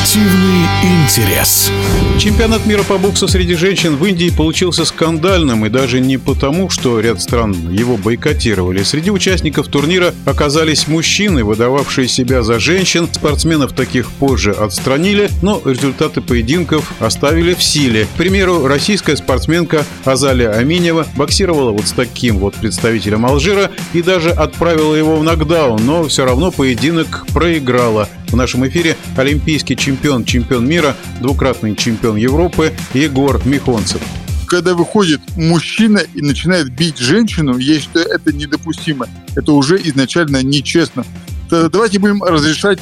Спортивный интерес. Чемпионат мира по боксу среди женщин в Индии получился скандальным, и даже не потому, что ряд стран его бойкотировали. Среди участников турнира оказались мужчины, выдававшие себя за женщин. Спортсменов таких позже отстранили, но результаты поединков оставили в силе. К примеру, российская спортсменка Азалия Аминева боксировала вот с таким вот представителем Алжира и даже отправила его в нокдаун, но все равно поединок проиграла. В нашем эфире олимпийский чемпион, чемпион мира, двукратный чемпион Европы Егор Михонцев. Когда выходит мужчина и начинает бить женщину, я считаю, это недопустимо. Это уже изначально нечестно. Тогда давайте будем разрешать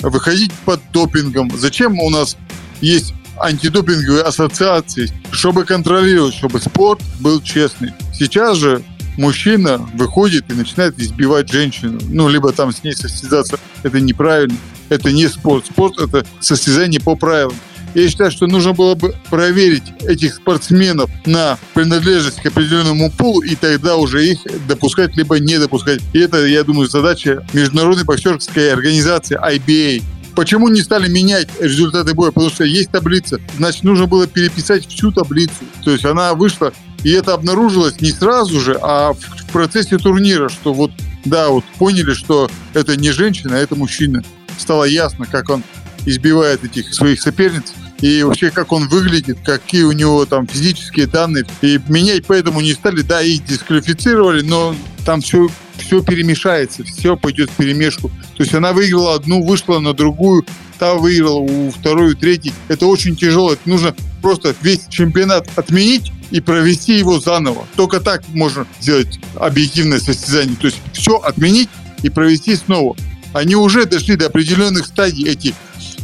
выходить под допингом. Зачем у нас есть антидопинговые ассоциации, чтобы контролировать, чтобы спорт был честный. Сейчас же мужчина выходит и начинает избивать женщину, ну, либо там с ней состязаться. Это неправильно. Это не спорт. Спорт – это состязание по правилам. Я считаю, что нужно было бы проверить этих спортсменов на принадлежность к определенному полу, и тогда уже их допускать либо не допускать. И это, я думаю, задача Международной боксерской организации IBA. Почему не стали менять результаты боя? Потому что есть таблица. Значит, нужно было переписать всю таблицу. То есть она вышла, и это обнаружилось не сразу же, а в процессе турнира, что вот, да, вот поняли, что это не женщина, а это мужчина. Стало ясно, как он избивает этих своих соперниц и вообще как он выглядит, какие у него там физические данные. И менять поэтому не стали, да, их дисквалифицировали, но там все, все перемешается, все пойдет в перемешку. То есть она выиграла одну, вышла на другую, та выиграла у второй, третьей. Это очень тяжело. Это нужно просто весь чемпионат отменить и провести его заново. Только так можно сделать объективное состязание. То есть все отменить и провести снова. Они уже дошли до определенных стадий, эти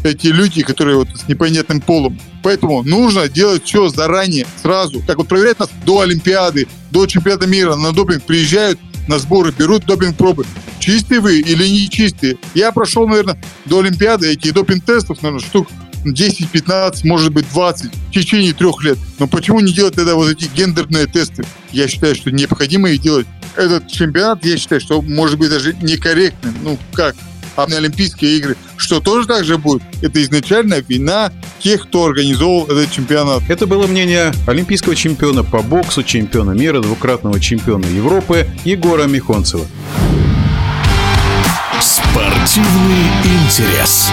эти люди, которые вот с непонятным полом. Поэтому нужно делать все заранее, сразу. Как вот проверять нас до Олимпиады, до чемпионата мира на допинг приезжают на сборы, берут допинг-пробы. Чистые вы или не чистые? Я прошел, наверное, до Олимпиады эти допинг-тестов, наверное, штук 10, 15, может быть 20 в течение трех лет. Но почему не делать тогда вот эти гендерные тесты? Я считаю, что необходимо их делать. Этот чемпионат, я считаю, что может быть даже некорректным. Ну как? А на Олимпийские игры, что тоже так же будет, это изначально вина тех, кто организовал этот чемпионат. Это было мнение олимпийского чемпиона по боксу, чемпиона мира, двукратного чемпиона Европы Егора Михонцева. Спортивный интерес.